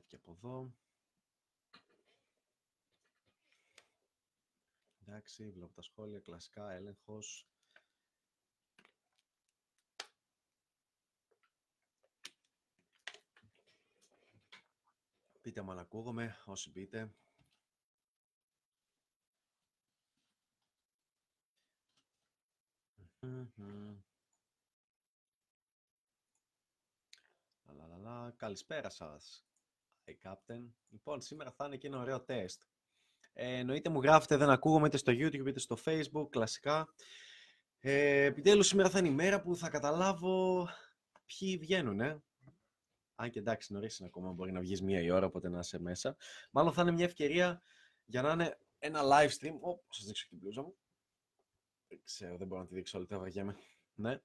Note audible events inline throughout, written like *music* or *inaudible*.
live και από εδώ. Εντάξει, βλέπω τα σχόλια, κλασικά, έλεγχος. Πείτε μου αν ακούγομαι, όσοι πείτε. Λαλαλα. Καλησπέρα σας. Hi, Captain. Λοιπόν, σήμερα θα είναι και ένα ωραίο τεστ. Ε, εννοείται μου γράφετε, δεν ακούγομαι είτε στο YouTube είτε στο Facebook, κλασικά. Ε, επιτέλους σήμερα θα είναι η μέρα που θα καταλάβω ποιοι βγαίνουν, ε. Αν και εντάξει, νωρίς είναι ακόμα, μπορεί να βγεις μία η ώρα, οπότε να είσαι μέσα. Μάλλον θα είναι μια ευκαιρία για να είναι ένα live stream. Ω, σας δείξω και την πλούζα μου. Δεν ξέρω, δεν μπορώ να τη δείξω όλη, θα βαριέμαι. Ναι.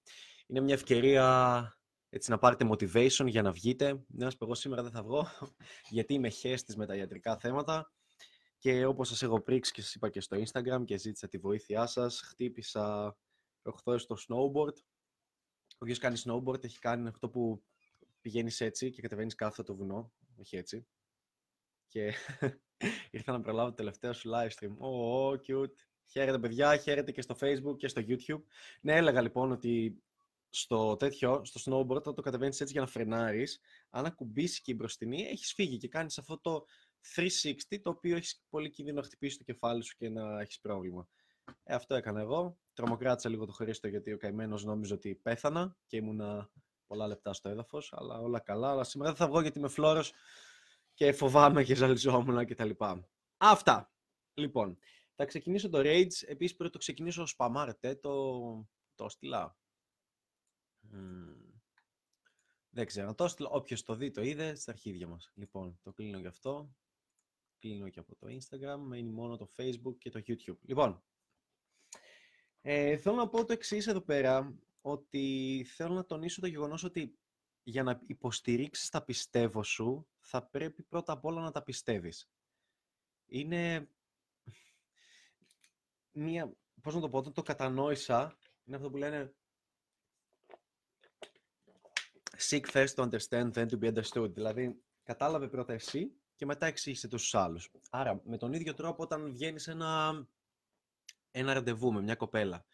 Είναι μια ευκαιρία έτσι να πάρετε motivation για να βγείτε. Ναι, εγώ σήμερα δεν θα βγω, *laughs* γιατί είμαι χέστης με τα ιατρικά θέματα. Και όπως σας έχω πρίξει και σας είπα και στο Instagram και ζήτησα τη βοήθειά σας, χτύπησα προχθές στο snowboard. Όποιος κάνει snowboard έχει κάνει αυτό που πηγαίνεις έτσι και κατεβαίνεις κάθε το βουνό, όχι έτσι. Και *laughs* ήρθα να προλάβω το τελευταίο σου live stream. Oh, cute. Χαίρετε παιδιά, χαίρετε και στο facebook και στο youtube. Ναι, έλεγα λοιπόν ότι στο τέτοιο, στο snowboard, όταν το κατεβαίνεις έτσι για να φρενάρεις, αν ακουμπήσει και η μπροστινή, έχεις φύγει και κάνεις αυτό το 360, το οποίο έχεις πολύ κίνδυνο να χτυπήσει το κεφάλι σου και να έχεις πρόβλημα. Ε, αυτό έκανα εγώ. Τρομοκράτησα λίγο το Χρήστο γιατί ο καημένος νόμιζε ότι πέθανα και ήμουνα πολλά λεπτά στο έδαφος, αλλά όλα καλά. Αλλά σήμερα δεν θα βγω γιατί είμαι φλόρος και φοβάμαι και ζαλιζόμουν κτλ. Αυτά. Λοιπόν, θα ξεκινήσω το Rage. Επίσης πρέπει το ξεκινήσω σπαμάρετε το, το στυλά. Δεν ξέρω. Το στυλά. Όποιος το δει, το είδε στα αρχίδια μας. Λοιπόν, το κλείνω γι' αυτό κλείνω και από το Instagram, μένει μόνο το Facebook και το YouTube. Λοιπόν, ε, θέλω να πω το εξής εδώ πέρα, ότι θέλω να τονίσω το γεγονός ότι για να υποστηρίξεις τα πιστεύω σου, θα πρέπει πρώτα απ' όλα να τα πιστεύεις. Είναι μία, πώς να το πω, όταν το κατανόησα, είναι αυτό που λένε seek first to understand, then to be understood. Δηλαδή, κατάλαβε πρώτα εσύ και μετά εξήγησε τους άλλους. Άρα, με τον ίδιο τρόπο, όταν βγαίνει ένα, ένα ραντεβού με μια κοπέλα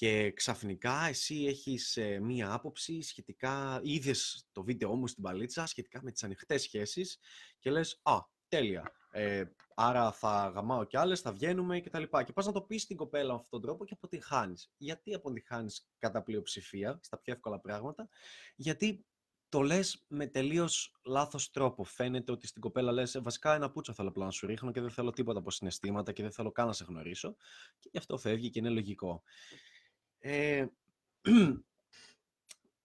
και ξαφνικά εσύ έχεις ε, μία άποψη σχετικά, είδες το βίντεο μου στην παλίτσα, σχετικά με τις ανοιχτές σχέσεις και λες, α, τέλεια, ε, άρα θα γαμάω κι άλλες, θα βγαίνουμε και τα λοιπά. Και πας να το πεις στην κοπέλα με αυτόν τον τρόπο και αποτυγχάνεις. Γιατί αποτυγχάνεις κατά πλειοψηφία, στα πιο εύκολα πράγματα, γιατί το λες με τελείως λάθος τρόπο. Φαίνεται ότι στην κοπέλα λες: «Ε, Βασικά ένα πούτσο θέλω απλά να σου ρίχνω και δεν θέλω τίποτα από συναισθήματα και δεν θέλω καν να σε γνωρίσω. Και γι' αυτό φεύγει και είναι λογικό. Ε, *clears throat*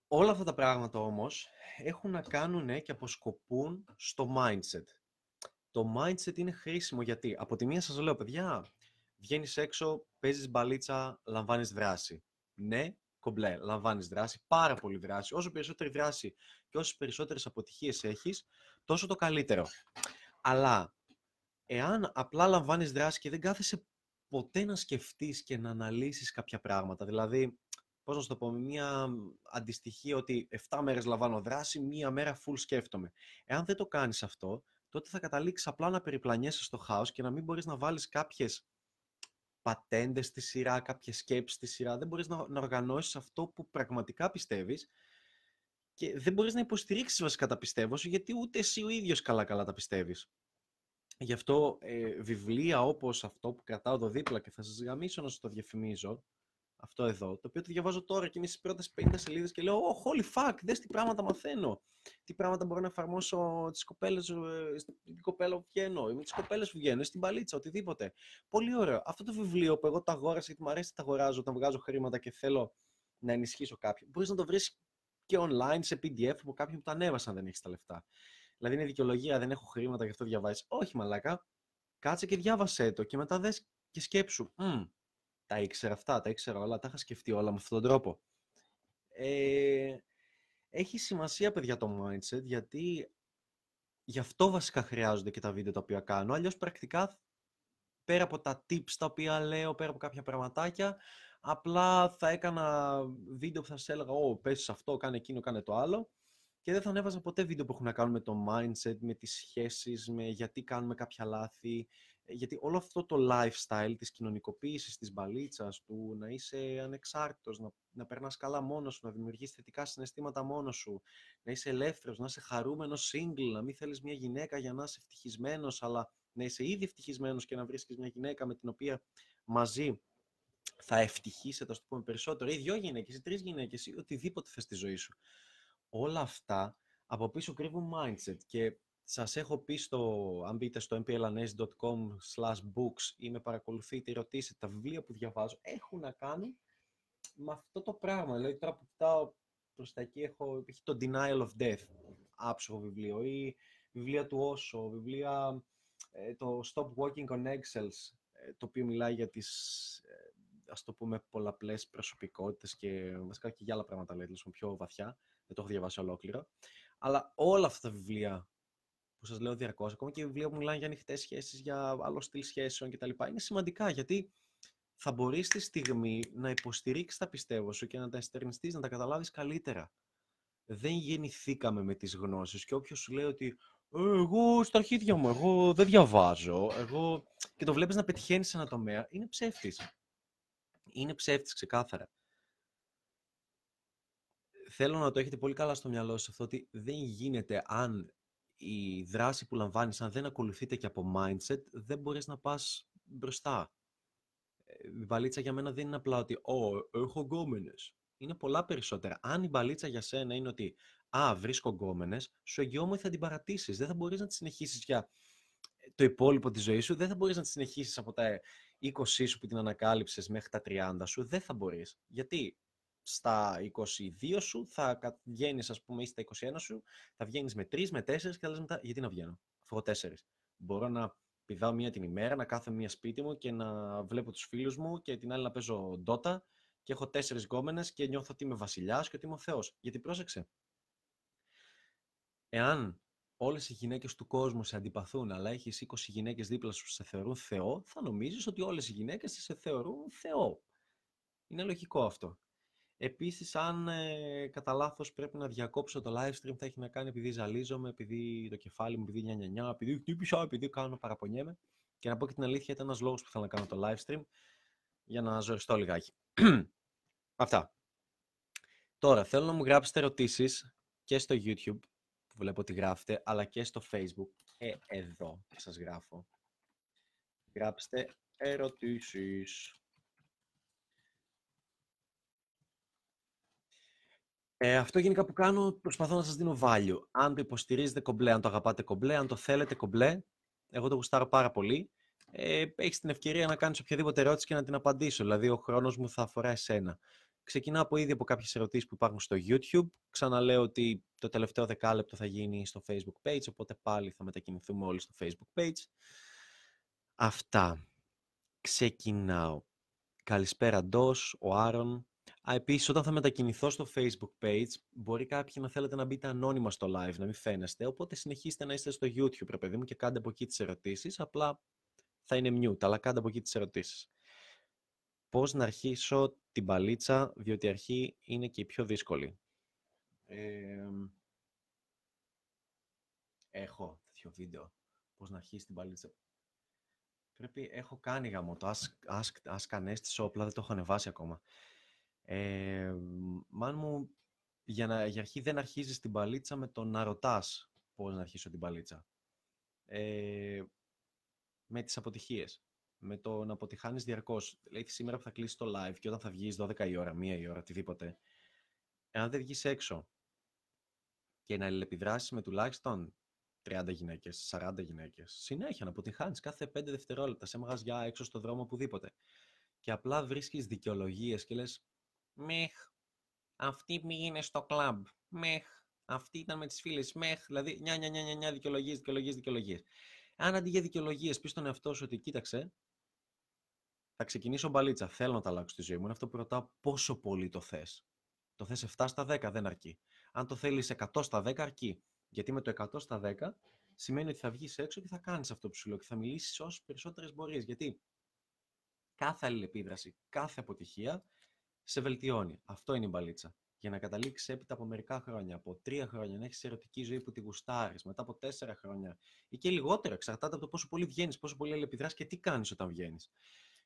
όλα αυτά τα πράγματα όμως έχουν να κάνουν και αποσκοπούν στο mindset. Το mindset είναι χρήσιμο γιατί από τη μία σας λέω παιδιά, βγαίνεις έξω, παίζεις μπαλίτσα, λαμβάνεις δράση. Ναι, κομπλέ, λαμβάνεις δράση, πάρα πολύ δράση. Όσο περισσότερη δράση και όσες περισσότερες αποτυχίες έχεις, τόσο το καλύτερο. Αλλά εάν απλά λαμβάνεις δράση και δεν κάθεσαι ποτέ να σκεφτείς και να αναλύσεις κάποια πράγματα, δηλαδή, πώς να σου το πω, μια αντιστοιχία ότι 7 μέρες λαμβάνω δράση, μία μέρα full σκέφτομαι. Εάν δεν το κάνεις αυτό, τότε θα καταλήξεις απλά να περιπλανιέσαι στο χάος και να μην μπορείς να βάλεις κάποιες πατέντες στη σειρά, κάποιες σκέψεις στη σειρά. Δεν μπορείς να, να οργανώσεις αυτό που πραγματικά πιστεύεις και δεν μπορείς να υποστηρίξεις βασικά τα πιστεύω σου, γιατί ούτε εσύ ο ίδιος καλά-καλά τα πιστεύεις. Γι' αυτό ε, βιβλία όπως αυτό που κρατάω εδώ δίπλα και θα σας γαμίσω να σας το διαφημίζω, αυτό εδώ, το οποίο το διαβάζω τώρα και είμαι στις πρώτες 50 σελίδες και λέω: Oh, holy fuck, δες τι πράγματα μαθαίνω. Τι πράγματα μπορώ να εφαρμόσω τις κοπέλες, ε, στην κοπέλα που βγαίνω, με τις κοπέλες που βγαίνω, στην παλίτσα, οτιδήποτε. Πολύ ωραίο. Αυτό το βιβλίο που εγώ το αγόρασα γιατί μου αρέσει να τα αγοράζω όταν βγάζω χρήματα και θέλω να ενισχύσω κάποιον. Μπορείς να το βρεις και online σε PDF από κάποιον που το ανέβασε αν δεν έχεις τα λεφτά. Δηλαδή είναι δικαιολογία, δεν έχω χρήματα, γι' αυτό διαβάζεις. Όχι, μαλάκα. Κάτσε και διάβασέ το και μετά δες και σκέψου τα ήξερα αυτά, τα ήξερα όλα, τα είχα σκεφτεί όλα με αυτόν τον τρόπο. Ε, έχει σημασία, παιδιά, το mindset, γιατί γι' αυτό βασικά χρειάζονται και τα βίντεο τα οποία κάνω. Αλλιώς πρακτικά, πέρα από τα tips τα οποία λέω, πέρα από κάποια πραγματάκια, απλά θα έκανα βίντεο που θα σας έλεγα «Ω, πες αυτό, κάνε εκείνο, κάνε το άλλο» Και δεν θα ανέβαζα ποτέ βίντεο που έχουν να κάνουν με το mindset, με τις σχέσεις, με γιατί κάνουμε κάποια λάθη. Ε, γιατί όλο αυτό το lifestyle της κοινωνικοποίησης, της μπαλίτσας, του να είσαι ανεξάρτητος, να, να περνάς καλά μόνος σου, να δημιουργείς θετικά συναισθήματα μόνος σου, να είσαι ελεύθερος, να είσαι χαρούμενος single, να μην θέλεις μια γυναίκα για να είσαι ευτυχισμένος, αλλά να είσαι ήδη ευτυχισμένος και να βρίσκεις μια γυναίκα με την οποία μαζί θα ευτυχήσετε, ας το πούμε περισσότερο, ή δυο γυναίκες, ή τρεις γυναίκες, ή οτιδήποτε θες στη ζωή σου. Όλα αυτά από πίσω κρύβουν mindset και σας έχω πει στο, αν μπείτε στο mplanes.com books ή με παρακολουθείτε ή ρωτήσετε, τα βιβλία που διαβάζω έχουν να κάνουν με αυτό το πράγμα. Δηλαδή τώρα που κοιτάω προς τα εκεί έχω έχει το Denial of Death, άψογο βιβλίο, ή βιβλία του Όσο, βιβλία, ε, το Stop Walking on Eggshells, ε, το οποίο μιλάει για τις ε, ας το πούμε, πολλαπλές προσωπικότητες και βασικά και για άλλα πράγματα λέει, πιο βαθιά. Δεν το έχω διαβάσει ολόκληρο. Αλλά όλα αυτά τα βιβλία που σας λέω διαρκώς, ακόμα και βιβλία που μιλάνε για ανοιχτές σχέσεις, για άλλο στυλ σχέσεων κτλ. είναι σημαντικά γιατί θα μπορείς στη στιγμή να υποστηρίξεις τα πιστεύω σου και να τα εστερνιστείς, να τα καταλάβεις καλύτερα. Δεν γεννηθήκαμε με τις γνώσεις και όποιος σου λέει ότι «Ε, εγώ στα αρχίδια μου, εγώ δεν διαβάζω, εγώ... και το βλέπεις να πετυχαίνεις σε ένα τομέα, είναι ψεύτης είναι ψεύτης ξεκάθαρα. Θέλω να το έχετε πολύ καλά στο μυαλό σας αυτό ότι δεν γίνεται αν η δράση που λαμβάνεις, αν δεν ακολουθείτε και από mindset, δεν μπορείς να πας μπροστά. Ε, η μπαλίτσα για μένα δεν είναι απλά ότι «Ω, έχω γκόμενες». Είναι πολλά περισσότερα. Αν η μπαλίτσα για σένα είναι ότι «Α, βρίσκω γκόμενες», σου εγγυώμαι θα την παρατήσεις. Δεν θα μπορείς να τη συνεχίσεις για το υπόλοιπο της ζωής σου. Δεν θα μπορείς να τη συνεχίσεις από τα 20 σου που την ανακάλυψες μέχρι τα 30 σου, δεν θα μπορείς. Γιατί στα 22 σου θα βγαίνεις, ας πούμε, ή στα 21 σου, θα βγαίνεις με 3, με 4 και θα λες μετά, γιατί να βγαίνω, αφού έχω 4. Μπορώ να πηδάω μία την ημέρα, να κάθομαι μία σπίτι μου και να βλέπω τους φίλους μου και την άλλη να παίζω ντότα και έχω τέσσερις γκόμενες και νιώθω ότι είμαι βασιλιάς και ότι είμαι ο Θεός. Γιατί πρόσεξε. Εάν όλες οι γυναίκες του κόσμου σε αντιπαθούν, αλλά έχεις 20 γυναίκες δίπλα σου που σε θεωρούν Θεό, θα νομίζεις ότι όλες οι γυναίκες σε θεωρούν Θεό. Είναι λογικό αυτό. Επίσης, αν ε, κατά λάθος πρέπει να διακόψω το live stream, θα έχει να κάνει επειδή ζαλίζομαι, επειδή το κεφάλι μου, επειδή νια, νια, νια επειδή χτύπησα, επειδή κάνω παραπονιέμαι. Και να πω και την αλήθεια, ήταν ένας λόγος που θέλω να κάνω το live stream για να ζοριστώ λιγάκι. *clears throat* Αυτά. Τώρα, θέλω να μου γράψετε ερωτήσεις και στο YouTube που βλέπω ότι γράφετε, αλλά και στο Facebook. Ε, εδώ σας γράφω. Γράψτε ερωτήσεις. Ε, αυτό γενικά που κάνω, προσπαθώ να σας δίνω value. Αν το υποστηρίζετε κομπλέ, αν το αγαπάτε κομπλέ, αν το θέλετε κομπλέ, εγώ το γουστάρω πάρα πολύ. Ε, έχεις την ευκαιρία να κάνεις οποιαδήποτε ερώτηση και να την απαντήσω. Δηλαδή, ο χρόνος μου θα αφορά εσένα. Ξεκινάω από ήδη από κάποιες ερωτήσεις που υπάρχουν στο YouTube. Ξαναλέω ότι το τελευταίο δεκάλεπτο θα γίνει στο Facebook page, οπότε πάλι θα μετακινηθούμε όλοι στο Facebook page. Αυτά. Ξεκινάω. Καλησπέρα Ντός, ο Άρον. Α, επίσης, όταν θα μετακινηθώ στο Facebook page, μπορεί κάποιοι να θέλετε να μπείτε ανώνυμα στο live, να μην φαίνεστε, οπότε συνεχίστε να είστε στο YouTube, ρε παιδί μου, και κάντε από εκεί τις ερωτήσεις, απλά θα είναι mute, αλλά κάντε από εκεί τις ερωτήσεις πώς να αρχίσω την παλίτσα, διότι η αρχή είναι και η πιο δύσκολη. έχω τέτοιο βίντεο. Πώς να αρχίσει την παλίτσα. Πρέπει, έχω κάνει γαμό το Ask, ask, ask Anesti δεν το έχω ανεβάσει ακόμα. Ε, μάν μου, για, να, για αρχή δεν αρχίζεις την παλίτσα με το να ρωτάς πώς να αρχίσω την παλίτσα. Ε, με τις αποτυχίες με το να αποτυχάνεις διαρκώς. Δηλαδή, σήμερα που θα κλείσεις το live και όταν θα βγεις 12 η ώρα, 1 η ώρα, οτιδήποτε, εάν δεν βγεις έξω και να αλληλεπιδράσεις με τουλάχιστον 30 γυναίκες, 40 γυναίκες, συνέχεια να αποτυχάνεις κάθε 5 δευτερόλεπτα σε μαγαζιά, έξω στο δρόμο, οπουδήποτε. Και απλά βρίσκεις δικαιολογίες και λες, Μεχ, αυτή πήγαινε στο κλαμπ. Μεχ, αυτή ήταν με τις φίλες. Μεχ, δηλαδή, νιά, νιά, νιά, νιά, δικαιολογίες, δικαιολογίες, δικαιολογίες. Αν αντί για δικαιολογίες πεις στον εαυτό σου ότι κοίταξε, θα ξεκινήσω μπαλίτσα. Θέλω να τα αλλάξω τη ζωή μου. Είναι αυτό που ρωτάω πόσο πολύ το θες; Το θες 7 στα 10 δεν αρκεί. Αν το θέλεις 100 στα 10 αρκεί. Γιατί με το 100 στα 10 σημαίνει ότι θα βγεις έξω και θα κάνεις αυτό που σου λέω και θα μιλήσεις όσο περισσότερες μπορείς. Γιατί κάθε αλληλεπίδραση, κάθε αποτυχία σε βελτιώνει. Αυτό είναι η μπαλίτσα. και να καταλήξεις έπειτα από μερικά χρόνια, από τρία χρόνια, να έχεις ερωτική ζωή που τη γουστάρεις, μετά από τέσσερα χρόνια ή και λιγότερο, εξαρτάται από το πόσο πολύ βγαίνεις, πόσο πολύ αλληλεπιδράσει και τι κάνεις όταν βγαίνεις.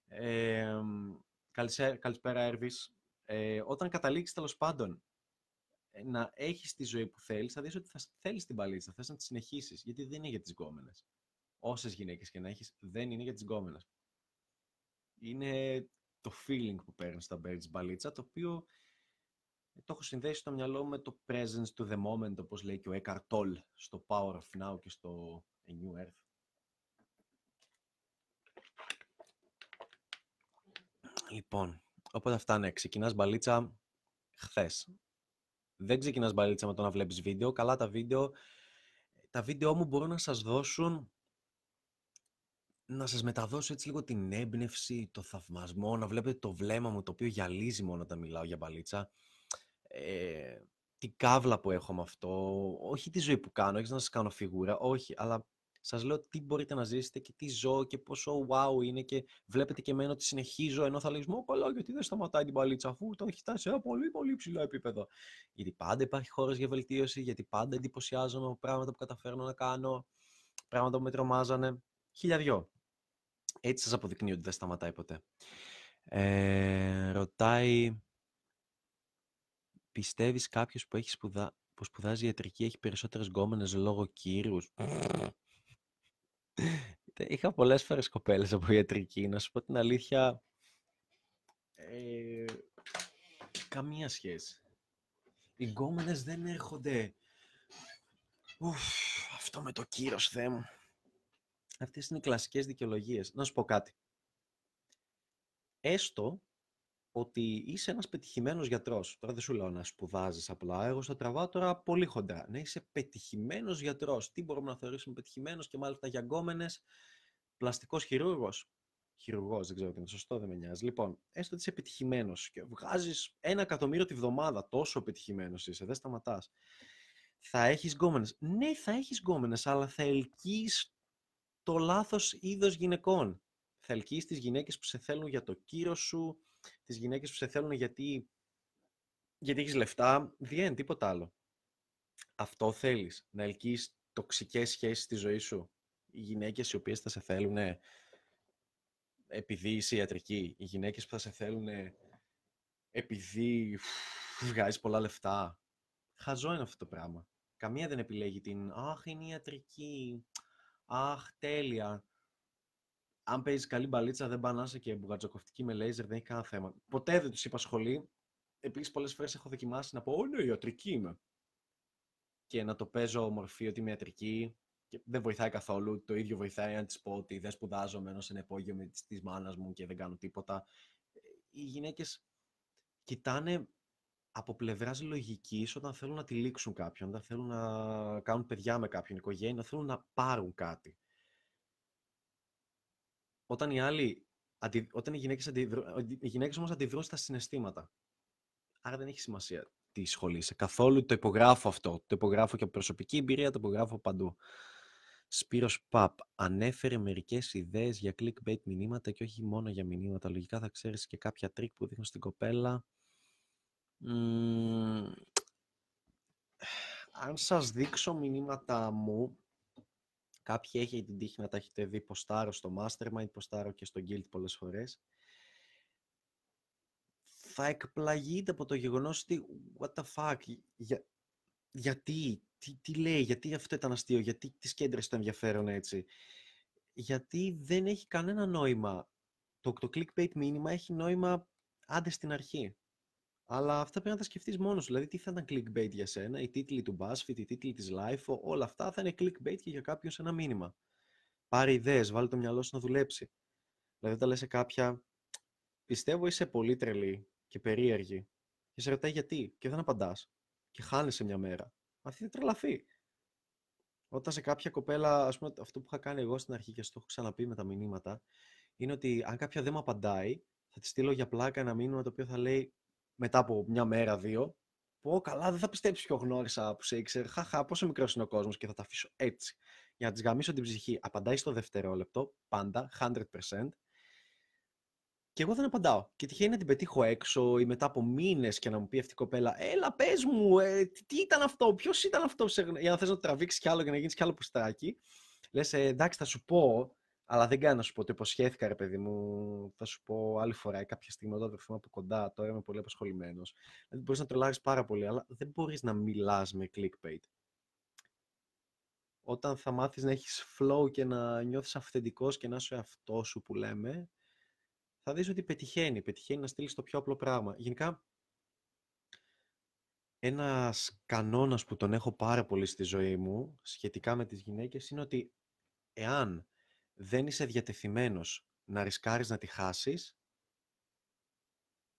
Ε, καλησπέρα, Έρβης. Ε, όταν καταλήξεις τέλος πάντων ε, να έχεις τη ζωή που θέλεις, θα δεις ότι θα θέλεις την παλίτσα, θα θες να τη συνεχίσεις. Γιατί δεν είναι για τις γκόμενες. Όσες γυναίκες και να έχεις, δεν είναι για τις γκόμενες. Είναι το feeling που παίρνεις στα μπέρι μπαλίτσα, το οποίο το έχω συνδέσει στο μυαλό με το presence to the moment, όπως λέει και ο Eckhart Tolle στο Power of Now και στο A New Earth. Λοιπόν, οπότε αυτά ναι, ξεκινάς μπαλίτσα χθες. Δεν ξεκινάς μπαλίτσα με το να βλέπεις βίντεο. Καλά τα βίντεο. Τα βίντεο μου μπορούν να σας δώσουν να σας μεταδώσω έτσι λίγο την έμπνευση, το θαυμασμό, να βλέπετε το βλέμμα μου το οποίο γυαλίζει μόνο όταν μιλάω για μπαλίτσα. Ε, την κάβλα που έχω με αυτό, όχι τη ζωή που κάνω, όχι να σας κάνω φιγούρα, όχι, αλλά σας λέω τι μπορείτε να ζήσετε και τι ζω και πόσο wow είναι και βλέπετε και εμένα ότι συνεχίζω ενώ θα λέγεις «Μου καλά γιατί δεν σταματάει την μπαλίτσα αφού το έχει φτάσει σε ένα πολύ πολύ ψηλό επίπεδο». Γιατί πάντα υπάρχει χώρος για βελτίωση, γιατί πάντα εντυπωσιάζομαι από πράγματα που καταφέρνω να κάνω, πράγματα που με τρομάζανε. Χιλιαδιό. Έτσι σας αποδεικνύει ότι δεν σταματάει ποτέ. Ε, ρωτάει, πιστεύεις κάποιος που, έχει σπουδα... που σπουδάζει ιατρική έχει περισσότερες γκόμενες λόγω κύρους; Είχα πολλές φορές κοπέλες από ιατρική, να σου πω την αλήθεια, ε, καμία σχέση. Οι γκόμενες δεν έρχονται. Ουφ, αυτό με το κύρος, Θεέ μου. Αυτές είναι οι κλασικές δικαιολογίες. Να σου πω κάτι. Έστω ότι είσαι ένας πετυχημένος γιατρός. Τώρα δεν σου λέω να σπουδάζεις απλά. Εγώ στο τραβάω τώρα πολύ χοντρά. Να είσαι πετυχημένος γιατρός. Τι μπορούμε να θεωρήσουμε πετυχημένος και μάλιστα για γκόμενες. Πλαστικός χειρούργος. Χειρουργός, δεν ξέρω τι είναι σωστό, δεν με νοιάζει. Λοιπόν, έστω ότι είσαι πετυχημένος και βγάζεις ένα εκατομμύριο τη βδομάδα, τόσο πετυχημένος είσαι, δεν σταματάς. Θα έχεις γκόμενες. Ναι, θα έχεις γκόμενες, αλλά θα ελκύεις το λάθος είδος γυναικών. Θα ελκύεις τις γυναίκες που σε θέλουν για το κύρο σου, τις γυναίκες που σε θέλουν γιατί, γιατί έχεις λεφτά, διέν, τίποτα άλλο. Αυτό θέλεις, να ελκύεις τοξικές σχέσεις στη ζωή σου. Οι γυναίκες οι οποίες θα σε θέλουν επειδή είσαι ιατρική, οι γυναίκες που θα σε θέλουν επειδή βγάζεις πολλά λεφτά. Χαζό είναι αυτό το πράγμα. Καμία δεν επιλέγει την «Αχ, είναι ιατρική, Αχ, τέλεια. Αν παίζεις καλή μπαλίτσα, δεν πανάσαι και μπουγατζοκοφτική με λέιζερ, δεν έχει κανένα θέμα. Ποτέ δεν τους είπα σχολή. Επίσης, πολλές φορές έχω δοκιμάσει να πω: Ω, ναι, ιατρική είμαι. Και να το παίζω μορφή ότι είμαι ιατρική. Και δεν βοηθάει καθόλου. Το ίδιο βοηθάει αν της πω ότι δεν σπουδάζω, μένω σε ένα υπόγειο με της μάνας μου και δεν κάνω τίποτα. Οι γυναίκες κοιτάνε από πλευράς λογικής, όταν θέλουν να τυλίξουν κάποιον, όταν θέλουν να κάνουν παιδιά με κάποιον, οικογένεια, να θέλουν να πάρουν κάτι. Όταν οι άλλοι, όταν οι γυναίκες, αντιδρούν, οι γυναίκες όμως αντιδρούν στα συναισθήματα. Άρα δεν έχει σημασία τι ασχολείσαι. Καθόλου το υπογράφω αυτό. Το υπογράφω και από προσωπική εμπειρία, το υπογράφω παντού. Σπύρος Παπ ανέφερε μερικές ιδέες για clickbait μηνύματα και όχι μόνο για μηνύματα. Λογικά θα ξέρεις και κάποια tricks που δείχνουν στην κοπέλα αν σας δείξω μηνύματα μου, κάποιοι έχετε την τύχη να τα έχετε δει, ποστάρω στο Mastermind, ποστάρω και στο Guild πολλές φορές, θα εκπλαγείτε από το γεγονός ότι what the fuck, για, γιατί, τι, τι λέει, γιατί αυτό ήταν αστείο, γιατί τις κέντρες το ενδιαφέρον έτσι. Γιατί δεν έχει κανένα νόημα. Το, το clickbait μήνυμα έχει νόημα άντε στην αρχή. Αλλά αυτά πρέπει να τα σκεφτείς μόνος Δηλαδή, τι θα ήταν clickbait για σένα, οι τίτλοι του BuzzFeed, οι τίτλοι της Life, όλα αυτά θα είναι clickbait και για κάποιον σε ένα μήνυμα. Πάρε ιδέες, βάλει το μυαλό σου να δουλέψει. Δηλαδή, όταν λες σε κάποια, πιστεύω είσαι πολύ τρελή και περίεργη, και σε ρωτάει γιατί, και δεν απαντάς, και χάνεσαι μια μέρα. Αυτή θα τρελαθεί. Όταν σε κάποια κοπέλα, ας πούμε, αυτό που είχα κάνει εγώ στην αρχή και στο έχω ξαναπεί με τα μηνύματα, είναι ότι αν κάποια δεν μου απαντάει, θα τη στείλω για πλάκα ένα μήνυμα το οποίο θα λέει μετά από μια μέρα, δύο, πω καλά, δεν θα πιστέψει ποιο γνώρισα που σε ήξερε. Χαχά, πόσο μικρός είναι ο κόσμος και θα τα αφήσω έτσι. Για να της γαμίσω την ψυχή. Απαντάει στο δευτερόλεπτο, πάντα, 100%. Και εγώ δεν απαντάω. Και τυχαίνει να την πετύχω έξω ή μετά από μήνες και να μου πει αυτή η κοπέλα: Έλα, πες μου, ε, τι ήταν αυτό, ποιος ήταν αυτό, για να θες να το τραβήξεις κι άλλο και να γίνεις κι άλλο πουστάκι. Λες, ε, εντάξει, θα σου πω, αλλά δεν κάνω να σου πω. Το υποσχέθηκα, ρε παιδί μου. Θα σου πω άλλη φορά ή κάποια στιγμή όταν βρεθούμε από κοντά. Τώρα είμαι πολύ απασχολημένος. Δηλαδή, μπορείς να τρολάρει πάρα πολύ, αλλά δεν μπορείς να μιλάς με clickbait. Όταν θα μάθεις να έχεις flow και να νιώθεις αυθεντικός και να είσαι αυτό σου που λέμε, θα δεις ότι πετυχαίνει. Πετυχαίνει να στείλεις το πιο απλό πράγμα. Γενικά, ένας κανόνας που τον έχω πάρα πολύ στη ζωή μου σχετικά με τις γυναίκες είναι ότι εάν δεν είσαι διατεθειμένος να ρισκάρεις να τη χάσεις,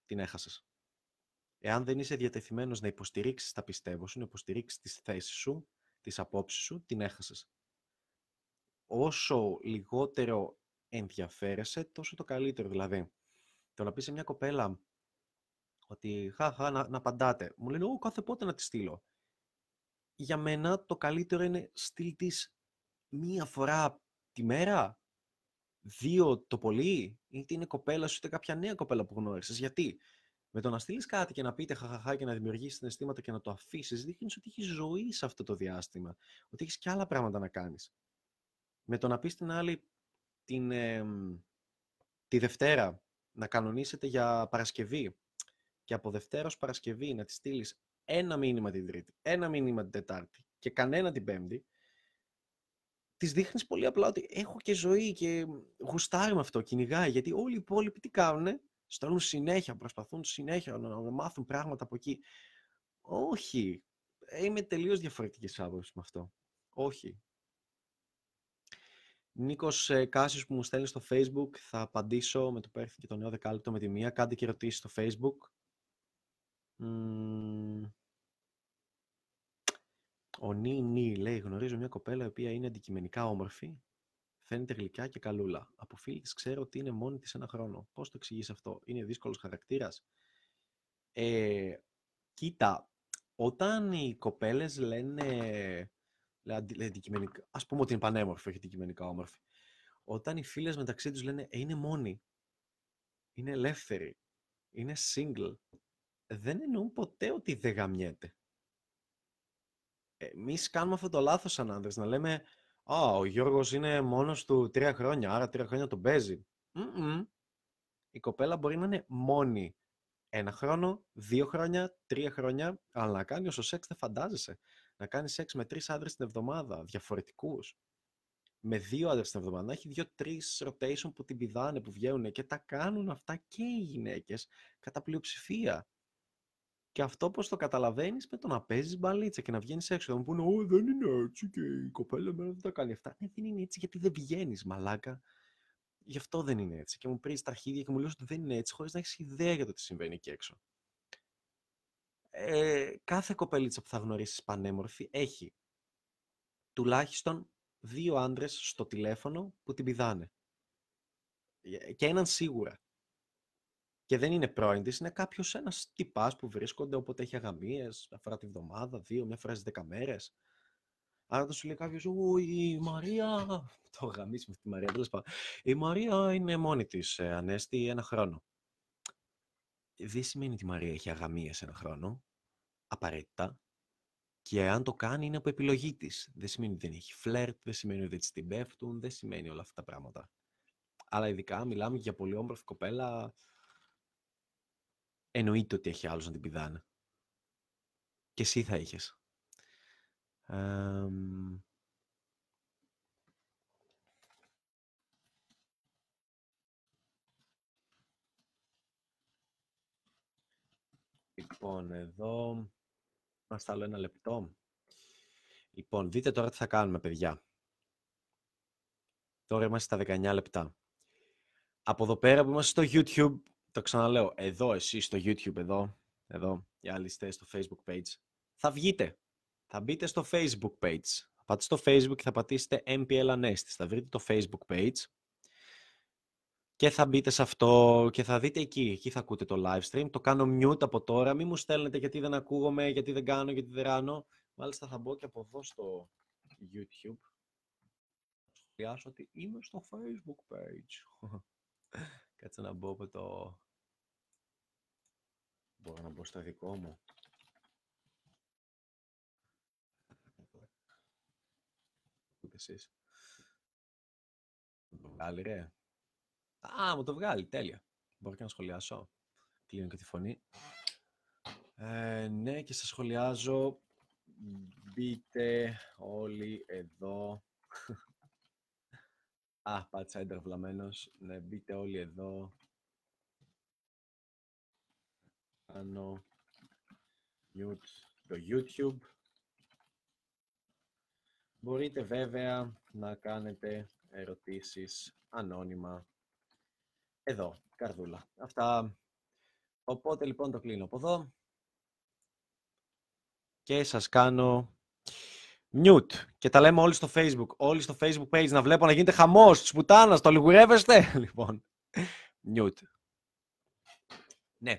την έχασες. Εάν δεν είσαι διατεθειμένος να υποστηρίξεις τα πιστεύω σου, να υποστηρίξεις τις θέσεις σου, τις απόψεις σου, την έχασες. Όσο λιγότερο ενδιαφέρεσαι, τόσο το καλύτερο. Δηλαδή, το να πεις σε μια κοπέλα ότι χα, να, να απαντάτε. Μου λένε, Ω, κάθε πότε να τη στείλω. Για μένα το καλύτερο είναι στείλ της μία φορά τη μέρα, δύο το πολύ, είτε είναι κοπέλα σου είτε κάποια νέα κοπέλα που γνώρισες. Γιατί; Με το να στείλεις κάτι και να πείτε χαχαχά και να δημιουργήσεις συναισθήματα και να το αφήσεις, δείχνεις ότι έχεις ζωή σε αυτό το διάστημα. Ότι έχεις και άλλα πράγματα να κάνεις. Με το να πεις στην άλλη την, τη Δευτέρα να κανονίσετε για Παρασκευή και από Δευτέρας ως Παρασκευή να της στείλεις ένα μήνυμα την Τρίτη, ένα μήνυμα την Τετάρτη και κανένα την Πέμπτη, της δείχνεις πολύ απλά ότι έχω και ζωή και γουστάρει με αυτό, κυνηγάει. Γιατί όλοι οι υπόλοιποι τι κάνουν, στέλνουν συνέχεια, προσπαθούν συνέχεια να μάθουν πράγματα από εκεί. Όχι. Είμαι τελείως διαφορετικής άποψης με αυτό. Όχι. Νίκος ε, Κάσιος που μου στέλνει στο facebook, θα απαντήσω με το που και το νέο δεκάλεπτο με τη μία. Κάντε και ερωτήσεις στο facebook. Ο Νί Νί λέει, γνωρίζω μια κοπέλα η οποία είναι αντικειμενικά όμορφη, φαίνεται γλυκιά και καλούλα. Από φίλης της ξέρω ότι είναι μόνη της ένα χρόνο. Πώς το εξηγείς αυτό, είναι δύσκολος χαρακτήρας; Ε, κοίτα, όταν οι κοπέλες λένε αντικειμενικά. Α πούμε ότι είναι πανέμορφη, όχι αντικειμενικά όμορφη. Όταν οι φίλες μεταξύ τους λένε ε, είναι μόνοι, είναι ελεύθεροι, είναι single, δεν εννοούν ποτέ ότι δεν γαμιέται. Εμείς κάνουμε αυτό το λάθος σαν άντρε, να λέμε Α, ο Γιώργος είναι μόνος του τρία χρόνια, άρα τρία χρόνια τον παίζει. Η κοπέλα μπορεί να είναι μόνη ένα χρόνο, δύο χρόνια, τρία χρόνια, αλλά να κάνει όσο σεξ δεν φαντάζεσαι να κάνει σεξ με τρεις άντρε την εβδομάδα, διαφορετικούς. Με δύο άντρε την εβδομάδα. Να έχει δύο-τρει rotation που την πηδάνε, που βγαίνουν και τα κάνουν αυτά και οι γυναίκες κατά πλειοψηφία. Και αυτό πώς το καταλαβαίνεις; Με το να παίζεις μπαλίτσα και να βγαίνεις έξω. Θα μου πούνε, Ω, δεν είναι έτσι και η κοπέλα μέρα δεν τα κάνει αυτά. Ναι, δεν είναι έτσι γιατί δεν βγαίνεις, μαλάκα. Γι' αυτό δεν είναι έτσι. Και μου πρίζει τα αρχίδια και μου λέει ότι δεν είναι έτσι, χωρίς να έχεις ιδέα για το τι συμβαίνει εκεί έξω ε, κάθε κοπελίτσα που θα γνωρίσεις πανέμορφη έχει τουλάχιστον δύο άντρες στο τηλέφωνο που την πηδάνε. Ε, και έναν σίγουρα. Και δεν είναι πρώην της, είναι κάποιος ένας τυπάς που βρίσκονται όποτε έχει αγαμίες, μια φορά τη βδομάδα, δύο, μια φορά στις δέκα μέρες. Άρα το σου λέει κάποιος, Ω, η Μαρία, *laughs* το γαμίσουμε τη Μαρία, τέλος πάντων. Η Μαρία είναι μόνη της, ε, ανέστη ένα χρόνο δεν σημαίνει ότι η Μαρία έχει αγαμίες ένα χρόνο, απαραίτητα. Και αν το κάνει είναι από επιλογή της. Δεν σημαίνει ότι δεν έχει φλερτ, δεν σημαίνει ότι δεν της την πέφτουν, δεν σημαίνει όλα αυτά τα πράγματα. Αλλά ειδικά μιλάμε για πολύ όμορφη κοπέλα, εννοείται ότι έχει άλλους να την πηδάνε. Και εσύ θα είχες. Λοιπόν, εδώ είμαστε άλλο ένα λεπτό. Λοιπόν, δείτε τώρα τι θα κάνουμε, παιδιά. Τώρα είμαστε στα 19 λεπτά. Από εδώ πέρα που είμαστε στο YouTube, το ξαναλέω, εδώ εσείς στο YouTube, εδώ, εδώ, οι άλλοι είστε στο Facebook page, θα βγείτε. Θα μπείτε στο Facebook page. Θα πάτε στο Facebook και θα πατήσετε MPL Anestis. Θα βρείτε το Facebook page και θα μπείτε σε αυτό και θα δείτε εκεί. Εκεί θα ακούτε το live stream. Το κάνω mute από τώρα. Μην μου στέλνετε γιατί δεν ακούγομαι, γιατί δεν κάνω, γιατί δεν ράνω. Μάλιστα θα μπω και από εδώ στο YouTube. Σχολιάσω ότι είμαι στο Facebook page. *laughs* Κάτσε να μπω από το... Μπορώ να μπω στο δικό μου. Ούτε εσείς. το βγάλει, ρε. Α, μου το βγάλει, τέλεια. Μπορώ και να σχολιάσω. Κλείνω και τη φωνή. Ε, ναι, και σας σχολιάζω. Μπείτε όλοι εδώ. Α, πάτησα έντρα βλαμμένος. Ναι, μπείτε όλοι εδώ. Κάνω mute το YouTube. Μπορείτε βέβαια να κάνετε ερωτήσεις ανώνυμα εδώ, καρδούλα. Αυτά. Οπότε λοιπόν το κλείνω από εδώ. Και σας κάνω mute. Και τα λέμε όλοι στο facebook. Όλοι στο facebook page να βλέπω να γίνεται χαμός της πουτάνας. Το λιγουρεύεστε; *laughs* Λοιπόν, mute. Ναι.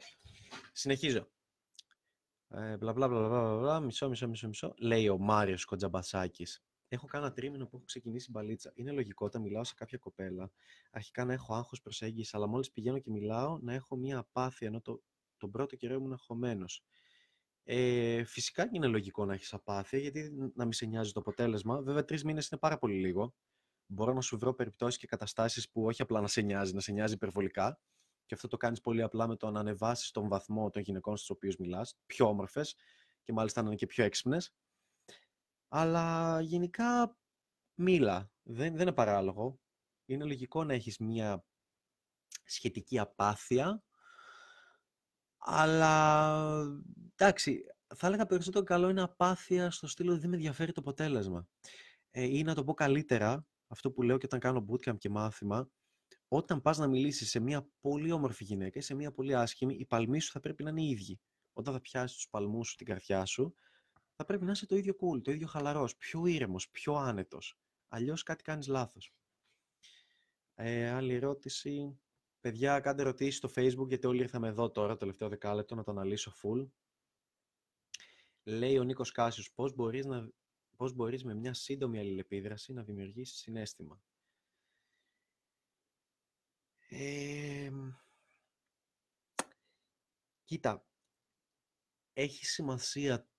Συνεχίζω. Ε, μπλα, μπλα, μπλα, μπλα, μπλα, μισό, μισό, μισό, μισό. Λέει ο Μάριος Κοντζαμπασάκης. Έχω κάνει ένα τρίμηνο που έχω ξεκινήσει μπαλίτσα. Είναι λογικό όταν μιλάω σε κάποια κοπέλα, αρχικά να έχω άγχος προσέγγισης, αλλά μόλις πηγαίνω και μιλάω να έχω μία απάθεια, ενώ το, τον πρώτο καιρό ήμουν αγχωμένο. Ε, φυσικά και είναι λογικό να έχεις απάθεια, γιατί να μην σε νοιάζει το αποτέλεσμα. Βέβαια, τρεις μήνες είναι πάρα πολύ λίγο. Μπορώ να σου βρω περιπτώσεις και καταστάσεις που όχι απλά να σε νοιάζει, να σε νοιάζει υπερβολικά. Και αυτό το κάνεις πολύ απλά με το να ανεβάσεις τον βαθμό των γυναικών στους οποίους μιλάς, πιο όμορφες και μάλιστα να είναι και πιο έξυπνες. Αλλά γενικά μίλα. Δεν, δεν είναι παράλογο. Είναι λογικό να έχεις μία σχετική απάθεια. Αλλά εντάξει, θα έλεγα περισσότερο καλό είναι απάθεια στο στήλο δεν με ενδιαφέρει το αποτέλεσμα. Ε, ή να το πω καλύτερα, αυτό που λέω και όταν κάνω bootcamp και μάθημα, όταν πας να μιλήσεις σε μια πολύ όμορφη γυναίκα ή σε μια πολύ άσχημη, οι παλμοί σου θα πρέπει να είναι οι ίδιοι. Όταν θα πιάσεις τους παλμούς σου, την καρδιά σου, θα πρέπει να είσαι το ίδιο cool, το ίδιο χαλαρός, πιο ήρεμος, πιο άνετος. Αλλιώς κάτι κάνεις λάθος. Ε, άλλη ερώτηση. Παιδιά, κάντε ερωτήσεις στο facebook, γιατί όλοι ήρθαμε εδώ τώρα, το τελευταίο δεκάλεπτο, να το αναλύσω full. Λέει ο Νίκος Κάσιος, πώς μπορείς, να, πώς μπορείς με μια σύντομη αλληλεπίδραση να δημιουργήσεις συνέστημα; Ε, κοίτα, έχει σημασία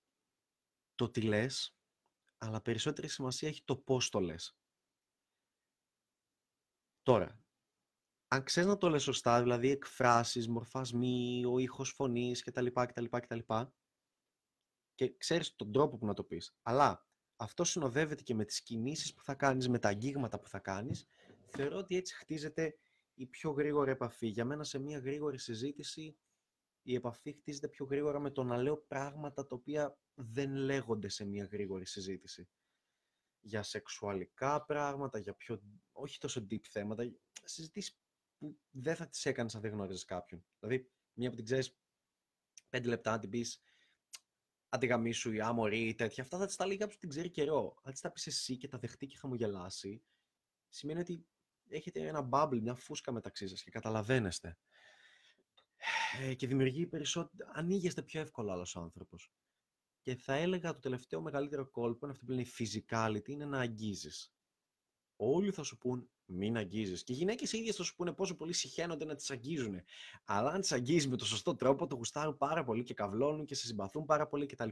το τι λες, αλλά περισσότερη σημασία έχει το πώς το λες. Τώρα, αν ξέρεις να το λες σωστά, δηλαδή εκφράσεις, μορφασμοί, ο ήχος φωνής κτλ. κτλ, κτλ και ξέρεις τον τρόπο που να το πεις. Αλλά αυτό συνοδεύεται και με τις κινήσεις που θα κάνεις, με τα αγγίγματα που θα κάνεις. Θεωρώ ότι έτσι χτίζεται η πιο γρήγορη επαφή. Για μένα σε μια γρήγορη συζήτηση η επαφή χτίζεται πιο γρήγορα με το να λέω πράγματα τα οποία δεν λέγονται σε μια γρήγορη συζήτηση. Για σεξουαλικά πράγματα, για πιο, όχι τόσο deep θέματα, συζητήσεις που δεν θα τις έκανες αν δεν γνώριζες κάποιον. Δηλαδή, μία που την ξέρεις πέντε λεπτά να την πεις αντιγαμίσου ή άμορη ή τέτοια, αυτά θα τις τα λέει κάποιος που την ξέρει καιρό. Αν τις τα πεις εσύ και τα δεχτεί και χαμογελάσει, σημαίνει ότι έχετε ένα bubble, μια φούσκα μεταξύ σας και καταλαβαίνεστε. Ε, και δημιουργεί περισσότερο, ανοίγεστε πιο εύκολα άλλος άνθρωπος. Και θα έλεγα το τελευταίο μεγαλύτερο κόλπο είναι αυτό που λένε physicality, είναι να αγγίζεις. Όλοι θα σου πούν μην αγγίζεις. Και οι γυναίκες ίδιες θα σου πούνε πόσο πολύ συχαίνονται να τις αγγίζουν. Αλλά αν τις αγγίζεις με το σωστό τρόπο, το γουστάρουν πάρα πολύ και καυλώνουν και σε συμπαθούν πάρα πολύ κτλ.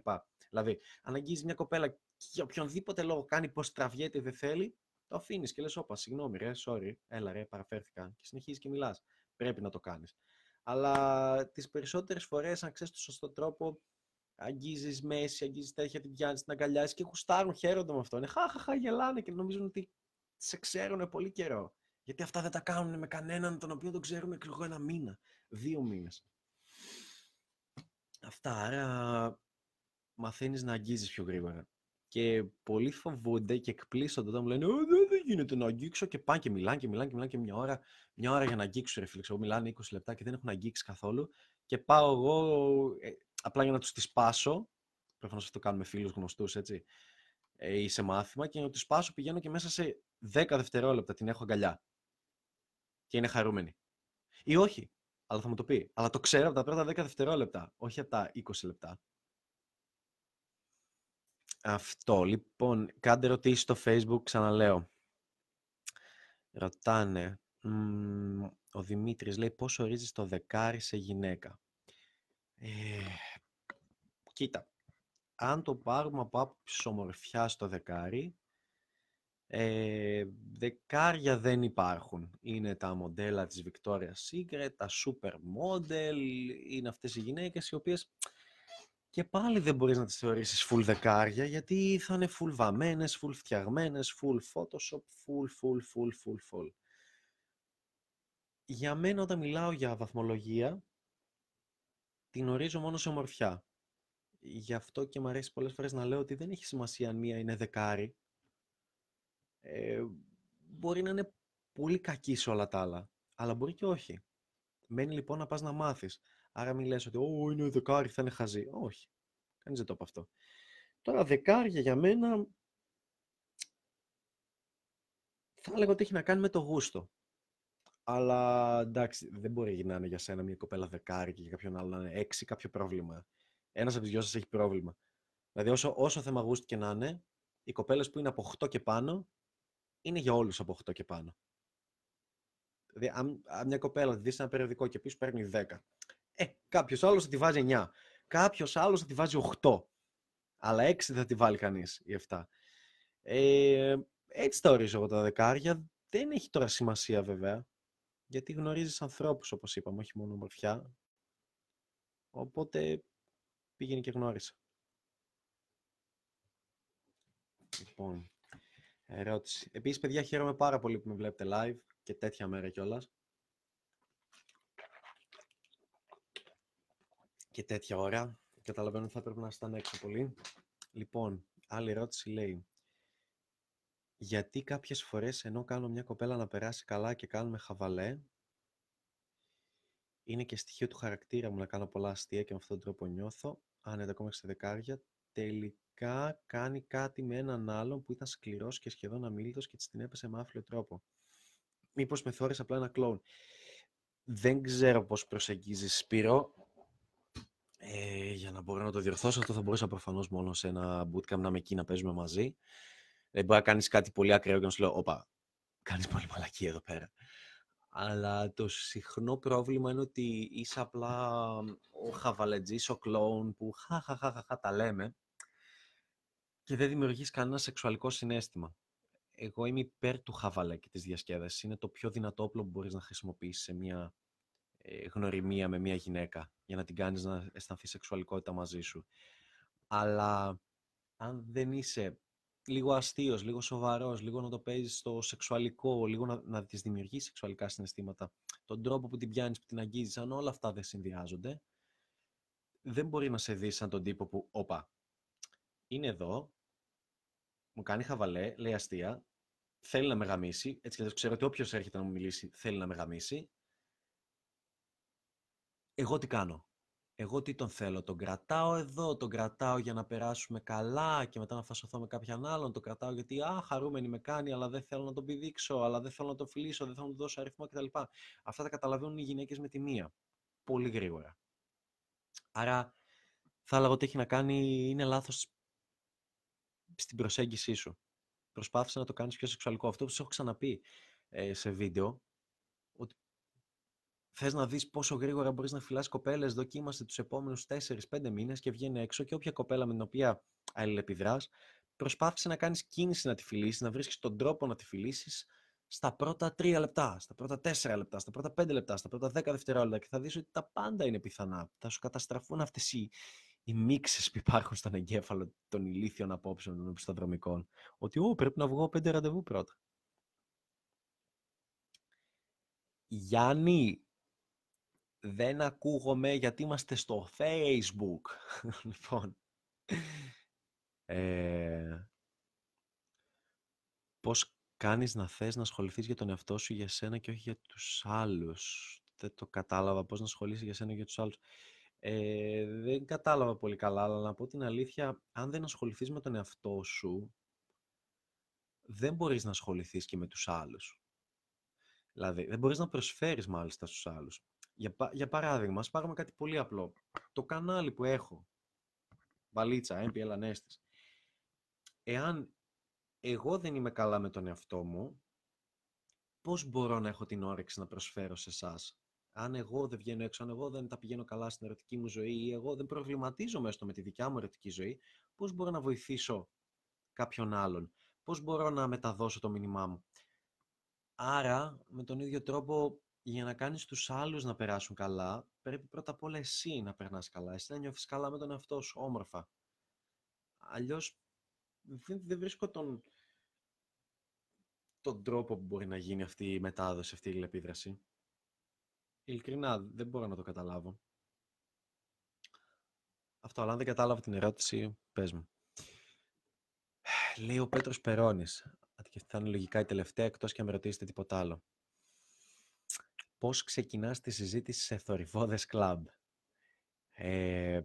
Δηλαδή, αν αγγίζεις μια κοπέλα και για οποιονδήποτε λόγο κάνει πως τραβιέται ή δεν θέλει, το αφήνεις και λες: Όπα, συγγνώμη, ρε, sorry, έλα, ρε, παραφέρθηκα. Και συνεχίζεις και μιλάς. Πρέπει να το κάνεις. Αλλά τις περισσότερες φορές, αν ξέρεις το σωστό τρόπο, αγγίζεις μέση, αγγίζεις τέτοια, την πιάνεις, την αγκαλιάζεις και γουστάρουν, χαίρονται με αυτό. Είναι χαχαχα, γελάνε και νομίζουν ότι σε ξέρουν πολύ καιρό. Γιατί αυτά δεν τα κάνουν με κανέναν τον οποίο τον ξέρουν εγώ ένα μήνα, δύο μήνες. Αυτά, άρα μαθαίνεις να αγγίζεις πιο γρήγορα. Και πολλοί φοβούνται και εκπλήσονται όταν μου λένε δεν, δεν γίνεται να αγγίξω και πάνε και μιλάνε και μιλάνε και μιλάνε και μια ώρα, μια ώρα για να αγγίξω ρε φίλε. Εγώ μιλάνε 20 λεπτά και δεν έχουν αγγίξει καθόλου και πάω εγώ ε, απλά για να τους τις σπάσω, προφανώς αυτό το κάνουμε φίλους γνωστούς έτσι, ε, ή σε μάθημα και να τους σπάσω πηγαίνω και μέσα σε 10 δευτερόλεπτα την έχω αγκαλιά και είναι χαρούμενη. Ή όχι, αλλά θα μου το πει. Αλλά το ξέρω από τα πρώτα 10 δευτερόλεπτα, όχι από τα 20 λεπτά. Αυτό. Λοιπόν, κάντε ερωτήσεις στο facebook, ξαναλέω. Ρωτάνε, ο Δημήτρης λέει πώς ορίζεις το δεκάρι σε γυναίκα; Ε, κοίτα, αν το πάρουμε από άποψη ομορφιά στο δεκάρι, ε, δεκάρια δεν υπάρχουν. Είναι τα μοντέλα της Victoria's Secret, τα super model, είναι αυτές οι γυναίκες οι οποίες και πάλι δεν μπορείς να τις θεωρήσεις full δεκάρια γιατί θα είναι full βαμμένες, full φτιαγμένες, full photoshop, full, full, full, full, full. Για μένα όταν μιλάω για βαθμολογία, την ορίζω μόνο σε ομορφιά. Γι' αυτό και μου αρέσει πολλές φορές να λέω ότι δεν έχει σημασία αν μία είναι δεκάρι. Ε, μπορεί να είναι πολύ κακή σε όλα τα άλλα, αλλά μπορεί και όχι. Μένει λοιπόν να πας να μάθεις. Άρα μην λες ότι «Ω, είναι δεκάρι, θα είναι χαζή». Όχι. Κανείς δεν το είπε αυτό. Τώρα, δεκάρια για μένα θα έλεγα ότι έχει να κάνει με το γούστο. Αλλά εντάξει, δεν μπορεί να είναι για σένα μια κοπέλα δεκάρι και για κάποιον άλλο να είναι έξι κάποιο πρόβλημα. Ένας από τι δυο σας έχει πρόβλημα. Δηλαδή, όσο, όσο θέμα γούστου και να είναι, οι κοπέλες που είναι από 8 και πάνω είναι για όλους από 8 και πάνω. Δηλαδή, αν, αν μια κοπέλα δεις ένα περιοδικό και πεις παίρνει 10, ε, κάποιος άλλος θα τη βάζει 9. Κάποιος άλλος θα τη βάζει 8. Αλλά 6 δεν θα τη βάλει κανείς ή 7. Ε, έτσι τα ορίζω εγώ τα δεκάρια. Δεν έχει τώρα σημασία βέβαια. Γιατί γνωρίζεις ανθρώπους, όπως είπαμε, όχι μόνο ομορφιά. Οπότε πήγαινε και γνώρισε. Λοιπόν, ερώτηση. Επίσης, παιδιά, χαίρομαι πάρα πολύ που με βλέπετε live και τέτοια μέρα κιόλας. Και τέτοια ώρα. Καταλαβαίνω ότι θα πρέπει να ήταν έξω πολύ. Λοιπόν, άλλη ερώτηση λέει. Γιατί κάποιες φορές ενώ κάνω μια κοπέλα να περάσει καλά και κάνουμε χαβαλέ, είναι και στοιχείο του χαρακτήρα μου να κάνω πολλά αστεία και με αυτόν τον τρόπο νιώθω, άνετα ακόμα σε δεκάρια, τελικά κάνει κάτι με έναν άλλον που ήταν σκληρός και σχεδόν αμήλυτος και την έπεσε με άφλιο τρόπο. Μήπως με θεώρησε απλά ένα κλόουν. Δεν ξέρω πώς προσεγγίζεις Σπύρο. Ε, για να μπορώ να το διορθώσω, αυτό θα μπορούσα προφανώς μόνο σε ένα bootcamp να με εκεί να παίζουμε μαζί. Δεν μπορεί να κάνεις κάτι πολύ ακραίο και να σου λέω, όπα, κάνεις πολύ μαλακή εδώ πέρα. Αλλά το συχνό πρόβλημα είναι ότι είσαι απλά ο χαβαλετζής, ο κλόουν που χα, τα λέμε και δεν δημιουργείς κανένα σεξουαλικό συνέστημα. Εγώ είμαι υπέρ του χαβαλέ και της διασκέδασης. Είναι το πιο δυνατό όπλο που μπορείς να χρησιμοποιήσεις σε μια ε, γνωριμία με μια γυναίκα για να την κάνεις να αισθανθείς σεξουαλικότητα μαζί σου. Αλλά αν δεν είσαι λίγο αστείος, λίγο σοβαρός, λίγο να το παίζεις στο σεξουαλικό, λίγο να, να τη δημιουργήσει σεξουαλικά συναισθήματα, τον τρόπο που την πιάνεις, που την αγγίζεις, αν όλα αυτά δεν συνδυάζονται, δεν μπορεί να σε δεις σαν τον τύπο που, όπα, είναι εδώ, μου κάνει χαβαλέ, λέει αστεία, θέλει να με γαμίσει, έτσι και ξέρω ότι όποιος έρχεται να μου μιλήσει θέλει να με γαμίσει. Εγώ τι κάνω; Εγώ τι τον θέλω, τον κρατάω εδώ, τον κρατάω για να περάσουμε καλά και μετά να φασωθώ με κάποιον άλλον, τον κρατάω γιατί α, χαρούμενη με κάνει, αλλά δεν θέλω να τον πηδήξω, αλλά δεν θέλω να τον φιλήσω, δεν θέλω να του δώσω αριθμό κτλ. Αυτά τα καταλαβαίνουν οι γυναίκες με τη μία. Πολύ γρήγορα. Άρα θα έλεγα ότι έχει να κάνει, είναι λάθος στην προσέγγιση σου. Προσπάθησε να το κάνεις πιο σεξουαλικό. Αυτό που σου έχω ξαναπεί ε, σε βίντεο, ότι Θες να δεις πόσο γρήγορα μπορείς να φυλάσει κοπέλες, δοκίμασε τους επόμενους 4-5 μήνες και βγαίνει έξω και όποια κοπέλα με την οποία αλληλεπιδράς, προσπάθησε να κάνεις κίνηση να τη φιλήσεις, να βρίσκεις τον τρόπο να τη φιλήσεις στα πρώτα 3 λεπτά, στα πρώτα 4 λεπτά, στα πρώτα 5 λεπτά, στα πρώτα 10 δευτερόλεπτα και θα δεις ότι τα πάντα είναι πιθανά. Θα σου καταστραφούν αυτές οι, οι μίξες που υπάρχουν στον εγκέφαλο των ηλίθιων απόψεων των επιστοδρομικών. Ότι, Ω, πρέπει να βγω 5 ραντεβού πρώτα. Γιάννη, δεν ακούγομαι γιατί είμαστε στο Facebook. *laughs* λοιπόν, ε, πώς κάνεις να θες να ασχοληθείς για τον εαυτό σου για σένα και όχι για τους άλλους; Δεν το κατάλαβα πώς να ασχολείσαι για σένα και για τους άλλους. Ε, δεν κατάλαβα πολύ καλά, αλλά να πω την αλήθεια, αν δεν ασχοληθείς με τον εαυτό σου, δεν μπορείς να ασχοληθείς και με τους άλλους. Δηλαδή, δεν μπορείς να προσφέρεις μάλιστα στους άλλους. Για, για παράδειγμα, ας πάρουμε κάτι πολύ απλό. Το κανάλι που έχω, Βαλίτσα, MPL Ανέστης, εάν εγώ δεν είμαι καλά με τον εαυτό μου, πώς μπορώ να έχω την όρεξη να προσφέρω σε εσάς; Αν εγώ δεν βγαίνω έξω, αν εγώ δεν τα πηγαίνω καλά στην ερωτική μου ζωή ή εγώ δεν προβληματίζομαι έστω με τη δικιά μου ερωτική ζωή, πώς μπορώ να βοηθήσω κάποιον άλλον, πώς μπορώ να μεταδώσω το μήνυμά μου; Άρα, με τον ίδιο τρόπο, για να κάνεις τους άλλους να περάσουν καλά, πρέπει πρώτα απ' όλα εσύ να περνάς καλά, εσύ να νιώθεις καλά με τον εαυτό σου, όμορφα. Αλλιώς, δεν, δεν βρίσκω τον, τον τρόπο που μπορεί να γίνει αυτή η μετάδοση, αυτή η λεπίδραση. Ειλικρινά, δεν μπορώ να το καταλάβω. Αυτό, αλλά αν δεν κατάλαβα την ερώτηση, πες μου. Λέει ο Πέτρος Περώνης. Και θα είναι λογικά η τελευταία, εκτός και αν με ρωτήσετε τίποτα άλλο. Πώς ξεκινάς τη συζήτηση σε θορυβόδες κλαμπ. Ε,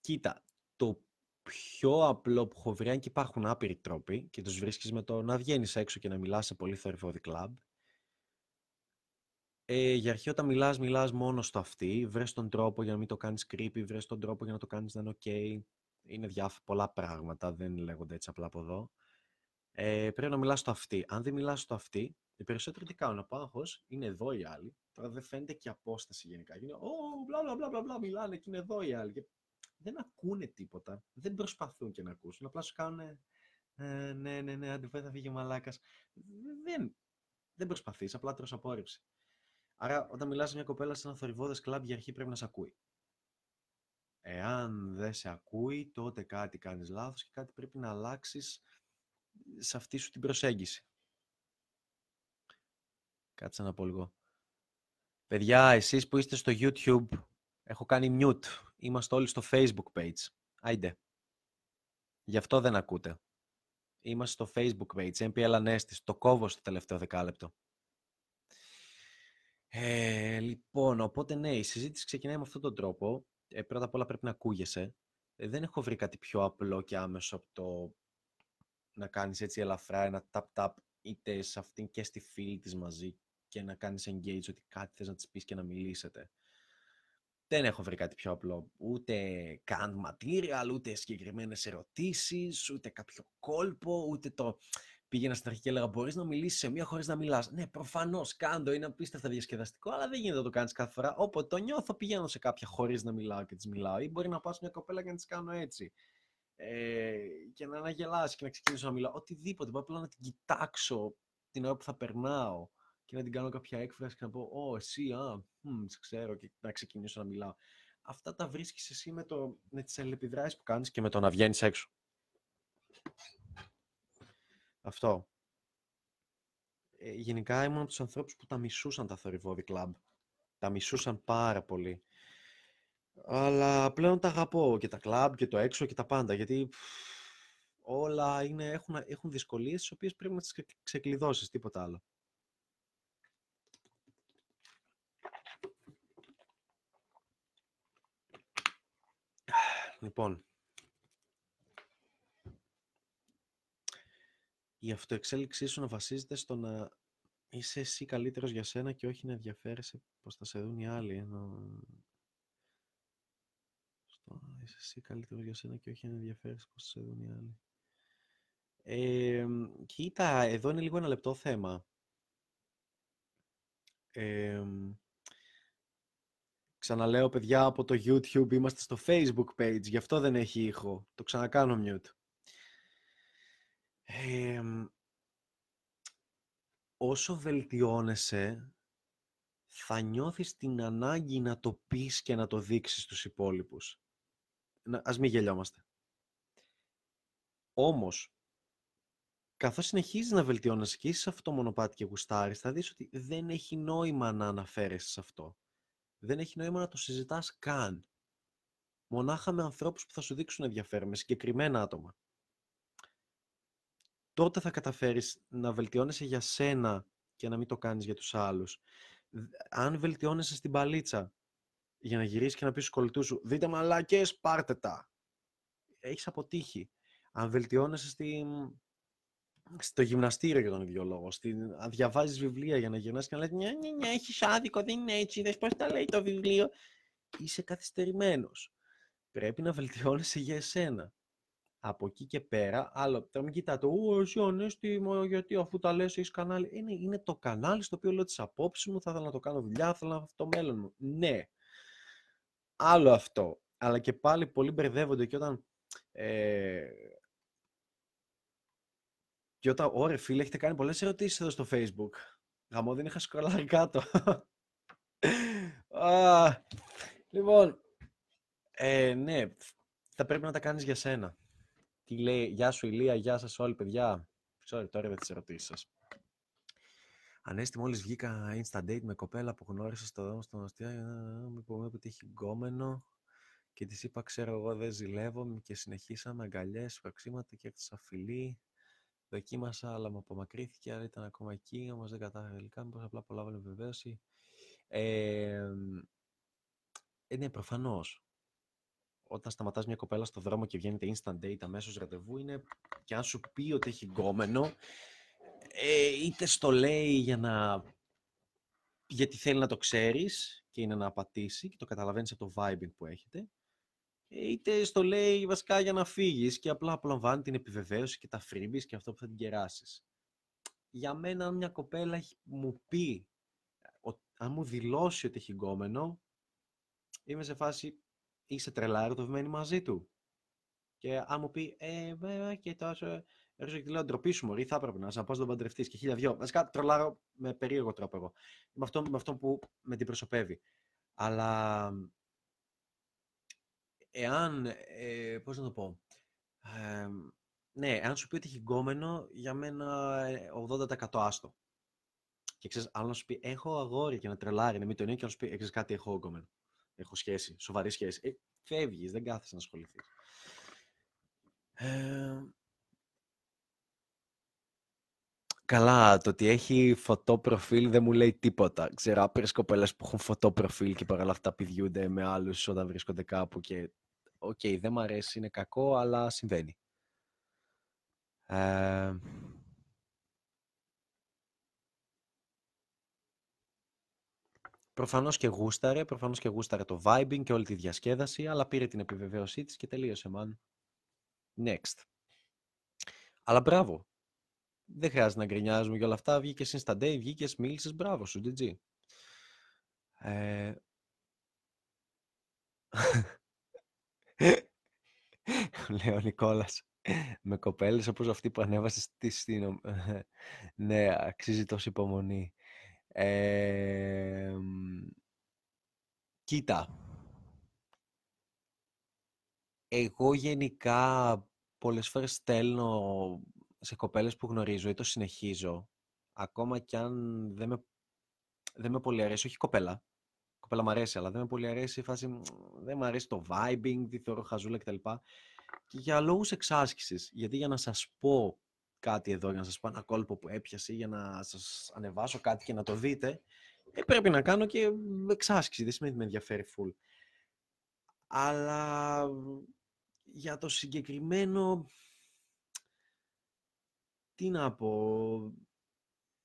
κοίτα, το πιο απλό που έχω βρει, αν και υπάρχουν άπειροι τρόποι και τους βρίσκεις με το να βγαίνεις έξω και να μιλάς σε πολύ θορυβόδη κλαμπ, ε, για αρχή όταν μιλάς, μιλάς μόνο στο αυτή, βρες τον τρόπο για να μην το κάνεις creepy, βρες τον τρόπο για να το κάνεις να είναι ok. Είναι διάφορα πολλά πράγματα, δεν λέγονται έτσι απλά από εδώ. Ε, πρέπει να μιλάς στο αυτή. Αν δεν μιλάς στο αυτή, οι περισσότεροι τι κάνουν, ο πάγχος είναι εδώ οι άλλοι. Τώρα δεν φαίνεται και απόσταση γενικά. Είναι, Ω, μπλα μπλα μπλα μπλα, μπλα μιλάνε και είναι εδώ οι άλλοι. Και δεν ακούνε τίποτα. Δεν προσπαθούν και να ακούσουν. Απλά σου κάνουν, ε, ναι, ναι, ναι, αντιφάει θα φύγει ο μαλάκας. Δεν, δεν προσπαθείς, απλά τρως απόρριψη. Άρα, όταν μιλάς σε μια κοπέλα σε ένα θορυβόδες κλαμπ, για αρχή πρέπει να σε ακούει. Εάν δεν σε ακούει, τότε κάτι κάνεις λάθος και κάτι πρέπει να αλλάξεις σε αυτή σου την προσέγγιση. Κάτσε να πω λίγο. Παιδιά, εσείς που είστε στο YouTube, έχω κάνει mute. Είμαστε όλοι στο Facebook page. Άιντε. Γι' αυτό δεν ακούτε. Είμαστε στο Facebook page, MPL Ανέστης. Το κόβω στο τελευταίο δεκάλεπτο. Ε, λοιπόν, οπότε ναι, η συζήτηση ξεκινάει με αυτόν τον τρόπο. Ε, πρώτα απ' όλα πρέπει να ακούγεσαι. Ε, δεν έχω βρει κάτι πιο απλό και άμεσο από το να κάνεις έτσι ελαφρά ένα tap-tap είτε σε αυτήν και στη φίλη της μαζί και να κάνεις engage ότι κάτι θες να της πεις και να μιλήσετε. Δεν έχω βρει κάτι πιο απλό. Ούτε καν material, ούτε συγκεκριμένες ερωτήσεις, ούτε κάποιο κόλπο, ούτε το πήγαινα στην αρχή και έλεγα: Μπορείς να μιλήσεις σε μία χωρίς να μιλάς. Ναι, προφανώς κάντο, είναι απίστευτα διασκεδαστικό, αλλά δεν γίνεται να το κάνεις κάθε φορά. Όποτε το νιώθω, πηγαίνω σε κάποια χωρίς να μιλάω και της μιλάω. Ή μπορεί να πάω σε μια κοπέλα και να της κάνω έτσι. Ε, και να αναγελάσεις και να ξεκινήσω να μιλάω. Οτιδήποτε. Πάω απλά να την κοιτάξω την ώρα που θα περνάω και να την κάνω κάποια έκφραση και να πω: Ω, εσύ, α, μ, σε ξέρω, και να ξεκινήσω να μιλάω. Αυτά τα βρίσκεις εσύ με, το, με τις αλληλεπιδράσεις που κάνεις και με το να βγαίνεις έξω. Αυτό. Ε, γενικά ήμουν από τους ανθρώπους που τα μισούσαν τα θορυβόδη κλαμπ. Τα μισούσαν πάρα πολύ. Αλλά πλέον τα αγαπώ και τα κλαμπ και το έξω και τα πάντα, γιατί όλα είναι, έχουν, έχουν δυσκολίες τις οποίες πρέπει να τις ξεκλειδώσεις, τίποτα άλλο. Λοιπόν, η αυτοεξέλιξή σου να βασίζεται στο να είσαι εσύ καλύτερος για σένα και όχι να ενδιαφέρεσαι πώς θα σε δουν οι άλλοι. Ενώ... Στο να είσαι εσύ καλύτερος για σένα και όχι να ενδιαφέρεσαι πώς θα σε δουν οι άλλοι. Ε, κοίτα, εδώ είναι λίγο ένα λεπτό θέμα. Ε, ξαναλέω, παιδιά, από το YouTube είμαστε στο Facebook page, γι' αυτό δεν έχει ήχο. Το ξανακάνω mute όσο βελτιώνεσαι, θα νιώθεις την ανάγκη να το πεις και να το δείξεις στους υπόλοιπους. Να, ας μην γελιόμαστε. Όμως, καθώς συνεχίζεις να βελτιώνεσαι και είσαι σε αυτό το μονοπάτι και γουστάρεις, θα δεις ότι δεν έχει νόημα να αναφέρεσαι σε αυτό. Δεν έχει νόημα να το συζητάς καν. Μονάχα με ανθρώπους που θα σου δείξουν ενδιαφέρον, με συγκεκριμένα άτομα τότε θα καταφέρεις να βελτιώνεσαι για σένα και να μην το κάνεις για τους άλλους. Αν βελτιώνεσαι στην παλίτσα για να γυρίσεις και να πεις στους κολλητούς σου «Δείτε μαλάκες, πάρτε τα». Έχεις αποτύχει. Αν βελτιώνεσαι στη... στο γυμναστήριο για τον ίδιο λόγο, στη... αν διαβάζεις βιβλία για να γυρνάς και να λες «Νιά, νιά, νιά, έχεις άδικο, δεν είναι έτσι, δες πώς τα λέει το βιβλίο». Είσαι καθυστερημένος. Πρέπει να βελτιώνεσαι για εσένα. Από εκεί και πέρα, άλλο, τώρα μην κοιτάτε, «Ω, εσύ ανέστημα, γιατί αφού τα λες έχεις κανάλι». Είναι, είναι το κανάλι στο οποίο λέω τις απόψεις μου, θα ήθελα να το κάνω δουλειά, θα ήθελα να αυτό το μέλλον μου. Ναι, άλλο αυτό. Αλλά και πάλι πολλοί μπερδεύονται και όταν... Ε, και όταν, ωραία φίλε, έχετε κάνει πολλές ερωτήσεις εδώ στο facebook. Γαμό δεν είχα σκρολάρει κάτω. Α, λοιπόν, ε, ναι, θα πρέπει να τα κάνεις για σένα. Τι λέει, γεια σου Ηλία, γεια σας όλοι παιδιά. Sorry, τώρα με τις ερωτήσεις σας. Ανέστη, μόλις βγήκα insta date με κοπέλα που γνώρισα στο δρόμο στον αστεία, μου είπε ότι έχει γκόμενο και της είπα, ξέρω εγώ δεν ζηλεύω και συνεχίσαμε αγκαλιές, φραξίματα και έφτασα φιλή. Δοκίμασα, αλλά μου απομακρύθηκε, αλλά ήταν ακόμα εκεί, όμως δεν κατάφερα τελικά, μήπως απλά απολάβανε βεβαίωση. Ε, ε, ναι, προφανώς. Όταν σταματάς μια κοπέλα στο δρόμο και βγαίνετε instant date αμέσως ραντεβού, είναι και αν σου πει ότι έχει γκόμενο, ε, είτε στο λέει για να... γιατί θέλει να το ξέρεις και είναι να απατήσει και το καταλαβαίνεις από το vibing που έχετε, ε, είτε στο λέει βασικά για να φύγεις και απλά απολαμβάνει την επιβεβαίωση και τα freebies και αυτό που θα την κεράσεις. Για μένα, αν μια κοπέλα μου πει, αν μου δηλώσει ότι έχει γκόμενο, είμαι σε φάση, είσαι τρελά ερωτευμένη μαζί του. Και αν μου πει, ε, βέβαια και τόσο, έρχεσαι και τη λέω, ντροπή σου μωρή, θα έπρεπε να σε να τον παντρευτείς και χίλια δυο. Βασικά τρολάρω με περίεργο τρόπο εγώ. Με αυτό, με αυτό που με την προσωπεύει. Αλλά εάν, ε, πώς να το πω, ε, ναι, αν σου πει ότι έχει γκόμενο, για μένα 80% ε, άστο. Και ξέρεις, αν σου πει, έχω αγόρι και να τρελάρει, να μην τον είναι και να σου πει, έχεις κάτι, έχω γκόμενο. Έχω σχέση, σοβαρή σχέση. Ε, φεύγεις, δεν κάθεσαι να ασχοληθείς. Ε, Καλά, το ότι έχει φωτό προφίλ δεν μου λέει τίποτα. Ξέρω άπειρες κοπέλες που έχουν φωτό προφίλ και παρόλα αυτά πηδιούνται με άλλους όταν βρίσκονται κάπου και οκ, okay, δεν μου αρέσει, είναι κακό, αλλά συμβαίνει. Ε... Προφανώς και γούσταρε, προφανώς και γούσταρε το vibing και όλη τη διασκέδαση, αλλά πήρε την επιβεβαίωσή της και τελείωσε, man. Next. Αλλά μπράβο. Δεν χρειάζεται να γκρινιάζουμε για όλα αυτά. Βγήκες στα day, βγήκες, μίλησες, μπράβο σου, GG. Ε... *laughs* Λέει ο Νικόλας, με κοπέλες όπως αυτή που ανέβασε στη στην... *laughs* ναι, αξίζει τόση υπομονή. κοίτα. Εγώ γενικά πολλές φορές στέλνω σε κοπέλες που γνωρίζω ή το συνεχίζω, ακόμα κι αν δεν με, δεν με πολύ αρέσει, όχι κοπέλα, κοπέλα μου αρέσει, αλλά δεν με πολύ αρέσει η φάση, δεν μου αρέσει το vibing, τη θεωρώ χαζούλα κτλ. Και για λόγους εξάσκησης, γιατί για να σας πω κάτι εδώ, για να σας πω ένα κόλπο που έπιασε, για να σας ανεβάσω κάτι και να το δείτε, ε, πρέπει να κάνω και εξάσκηση, δεν σημαίνει ότι με ενδιαφέρει full. Αλλά για το συγκεκριμένο, τι να πω,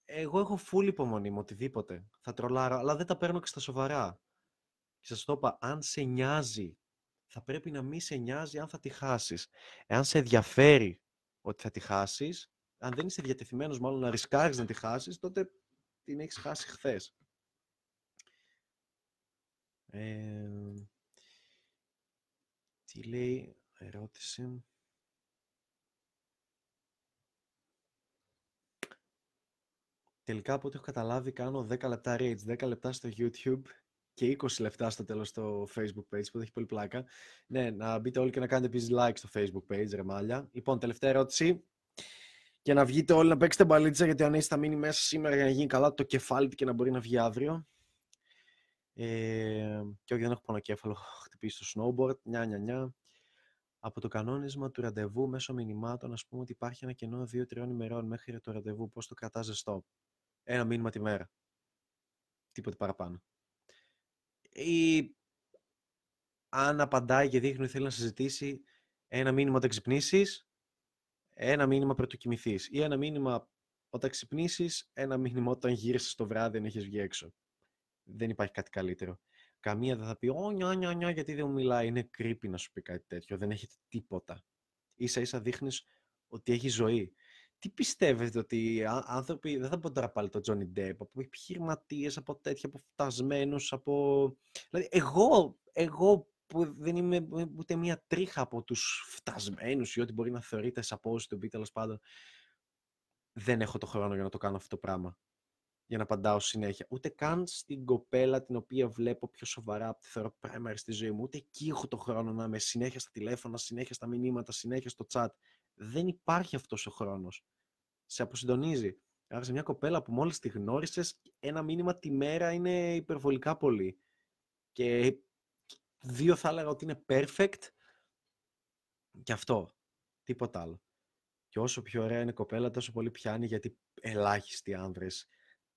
εγώ έχω full υπομονή με οτιδήποτε. Θα τρολάρω, αλλά δεν τα παίρνω και στα σοβαρά. Και σας το είπα, αν σε νοιάζει, θα πρέπει να μην σε νοιάζει αν θα τη χάσεις. Εάν σε ενδιαφέρει ότι θα τη χάσεις, αν δεν είσαι διατεθειμένος μάλλον να ρισκάρεις να τη χάσεις, τότε την έχεις χάσει χθες. Ε, τι λέει, ερώτηση. Τελικά από ό,τι έχω καταλάβει κάνω 10 λεπτά reach, 10 λεπτά στο YouTube και 20 λεπτά στο τέλος στο Facebook page που έχει πολύ πλάκα. Ναι, να μπείτε όλοι και να κάνετε επίσης like στο Facebook page, ρε μάλια. Λοιπόν, τελευταία ερώτηση. Και να βγείτε όλοι να παίξετε μπαλίτσα, γιατί αν θα μείνει μέσα σήμερα για να γίνει καλά το κεφάλι του και να μπορεί να βγει αύριο. Ε, και όχι, δεν έχω πονοκέφαλο, έχω *laughs* χτυπήσει στο snowboard, νιά, νιά, νιά. Από το κανόνισμα του ραντεβού μέσω μηνυμάτων, ας πούμε ότι υπάρχει ένα κενό 2-3 ημερών μέχρι το ραντεβού, πώς το κρατάς ζεστό; Ένα μήνυμα τη μέρα. Τίποτε παραπάνω. Ή αν απαντάει και δείχνει ότι θέλει να συζητήσει ένα μήνυμα όταν ξυπνήσεις, ένα μήνυμα πρωτού κοιμηθείς. Ή ένα μήνυμα όταν ξυπνήσεις, ένα μήνυμα όταν γύρισες το βράδυ αν έχεις βγει έξω. Δεν υπάρχει κάτι καλύτερο. Καμία δεν θα πει Ω, νιά, νιά, νιά, γιατί δεν μου μιλάει. Είναι creepy να σου πει κάτι τέτοιο. Δεν έχετε τίποτα. ίσα ίσα δείχνεις ότι έχει ζωή. Τι πιστεύετε ότι οι άνθρωποι, δεν θα πω τώρα πάλι το Johnny Depp, από επιχειρηματίες, από τέτοια, από φτασμένους, από... Δηλαδή, εγώ, εγώ που δεν είμαι ούτε μία τρίχα από τους φτασμένους ή ό,τι μπορεί να θεωρείται από όσοι τον πει τέλος πάντων, δεν έχω το χρόνο για να το κάνω αυτό το πράγμα. Για να απαντάω συνέχεια. Ούτε καν στην κοπέλα την οποία βλέπω πιο σοβαρά από τη θεωρώ primary στη ζωή μου. Ούτε εκεί έχω το χρόνο να είμαι συνέχεια στα τηλέφωνα, συνέχεια στα μηνύματα, συνέχεια στο chat. Δεν υπάρχει αυτός ο χρόνος. Σε αποσυντονίζει. Άρα σε μια κοπέλα που μόλις τη γνώρισες, ένα μήνυμα τη μέρα είναι υπερβολικά πολύ. Και δύο θα έλεγα ότι είναι perfect. Και αυτό. Τίποτα άλλο. Και όσο πιο ωραία είναι η κοπέλα, τόσο πολύ πιάνει γιατί ελάχιστοι άνδρες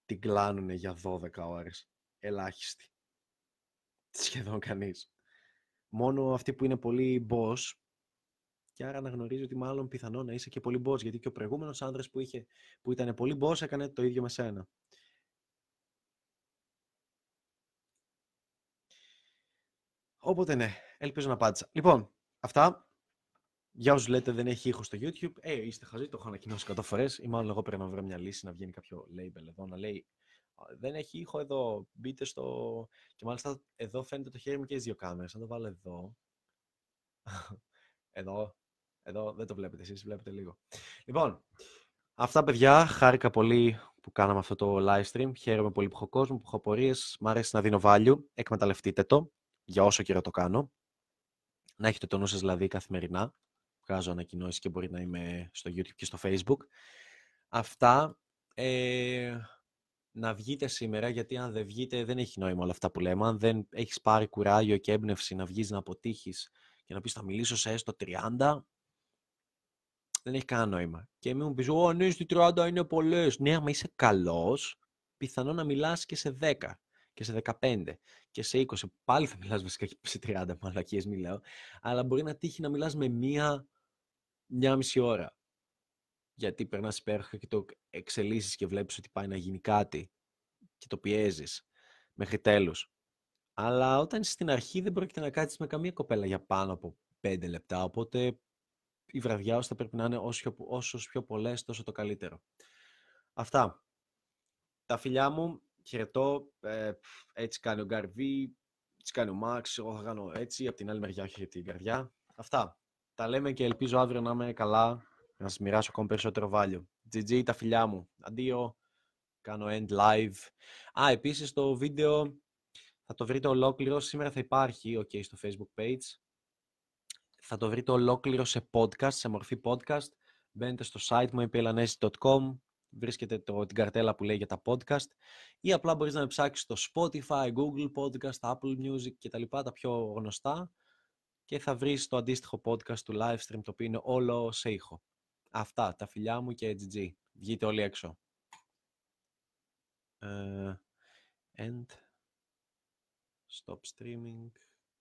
την κλάνουν για 12 ώρες. Ελάχιστοι. Σχεδόν κανείς. Μόνο αυτοί που είναι πολύ boss και άρα αναγνωρίζει ότι μάλλον πιθανό να είσαι και πολύ boss γιατί και ο προηγούμενος άνδρας που, είχε, που ήταν πολύ boss έκανε το ίδιο με σένα. Οπότε ναι, ελπίζω να απάντησα. Λοιπόν, αυτά. Για όσους λέτε δεν έχει ήχο στο YouTube, ε, είστε χαζοί, το έχω ανακοινώσει 100 φορές. Ή μάλλον εγώ πρέπει να βρω μια λύση να βγαίνει κάποιο label εδώ να λέει Δεν έχει ήχο εδώ. Μπείτε στο. Και μάλιστα εδώ φαίνεται το χέρι μου και τι δύο κάμερες. Αν το βάλω εδώ. *laughs* εδώ. Εδώ δεν το βλέπετε εσείς, βλέπετε λίγο. Λοιπόν, αυτά παιδιά, χάρηκα πολύ που κάναμε αυτό το live stream. Χαίρομαι πολύ που έχω κόσμο, που έχω πορείες. Μ' αρέσει να δίνω value. Εκμεταλλευτείτε το για όσο καιρό το κάνω. Να έχετε το νου σας δηλαδή καθημερινά βγάζω ανακοινώσεις και μπορεί να είμαι στο YouTube και στο Facebook. Αυτά. Ε, να βγείτε σήμερα, γιατί αν δεν βγείτε δεν έχει νόημα όλα αυτά που λέμε. Αν δεν έχεις πάρει κουράγιο και έμπνευση να βγεις να αποτύχεις και να πεις θα μιλήσω σε έστω 30, δεν έχει κανένα νόημα. Και μην μου πεις, Ω, ναι, στη 30 είναι πολλές. Ναι, άμα είσαι καλός, πιθανό να μιλάς και σε 10 και σε 15 και σε 20. Πάλι θα μιλάς βασικά και σε 30 *laughs* μαλακίες, μιλάω. Αλλά μπορεί να τύχει να μιλάς με μία μια μισή ώρα. Γιατί περνάς υπέροχα και το εξελίσσεις και βλέπεις ότι πάει να γίνει κάτι και το πιέζεις μέχρι τέλους. Αλλά όταν είσαι στην αρχή δεν πρόκειται να κάτσεις με καμία κοπέλα για πάνω από πέντε λεπτά. Οπότε η βραδιά όσο θα πρέπει να είναι όσο, όσο πιο πολλές, τόσο το καλύτερο. Αυτά. Τα φιλιά μου, χαιρετώ. Ε, έτσι κάνει ο Γκαρβί, έτσι κάνει ο Μάξ. Εγώ θα κάνω έτσι. Από την άλλη μεριά, όχι για την καρδιά. Αυτά. Τα λέμε και ελπίζω αύριο να είμαι καλά, να σας μοιράσω ακόμα περισσότερο value. GG τα φιλιά μου. Αντίο. Κάνω end live. Α, επίσης το βίντεο θα το βρείτε ολόκληρο. Σήμερα θα υπάρχει, ok, στο facebook page. Θα το βρείτε ολόκληρο σε podcast, σε μορφή podcast. Μπαίνετε στο site μου, epielanesis.com, βρίσκετε το, την καρτέλα που λέει για τα podcast ή απλά μπορείς να με ψάξεις στο Spotify, Google Podcast, Apple Music και τα λοιπά, τα πιο γνωστά και θα βρεις το αντίστοιχο podcast του live stream το οποίο είναι όλο σε ήχο. Αυτά, τα φιλιά μου και GG. Βγείτε όλοι έξω. Uh, end. Stop streaming.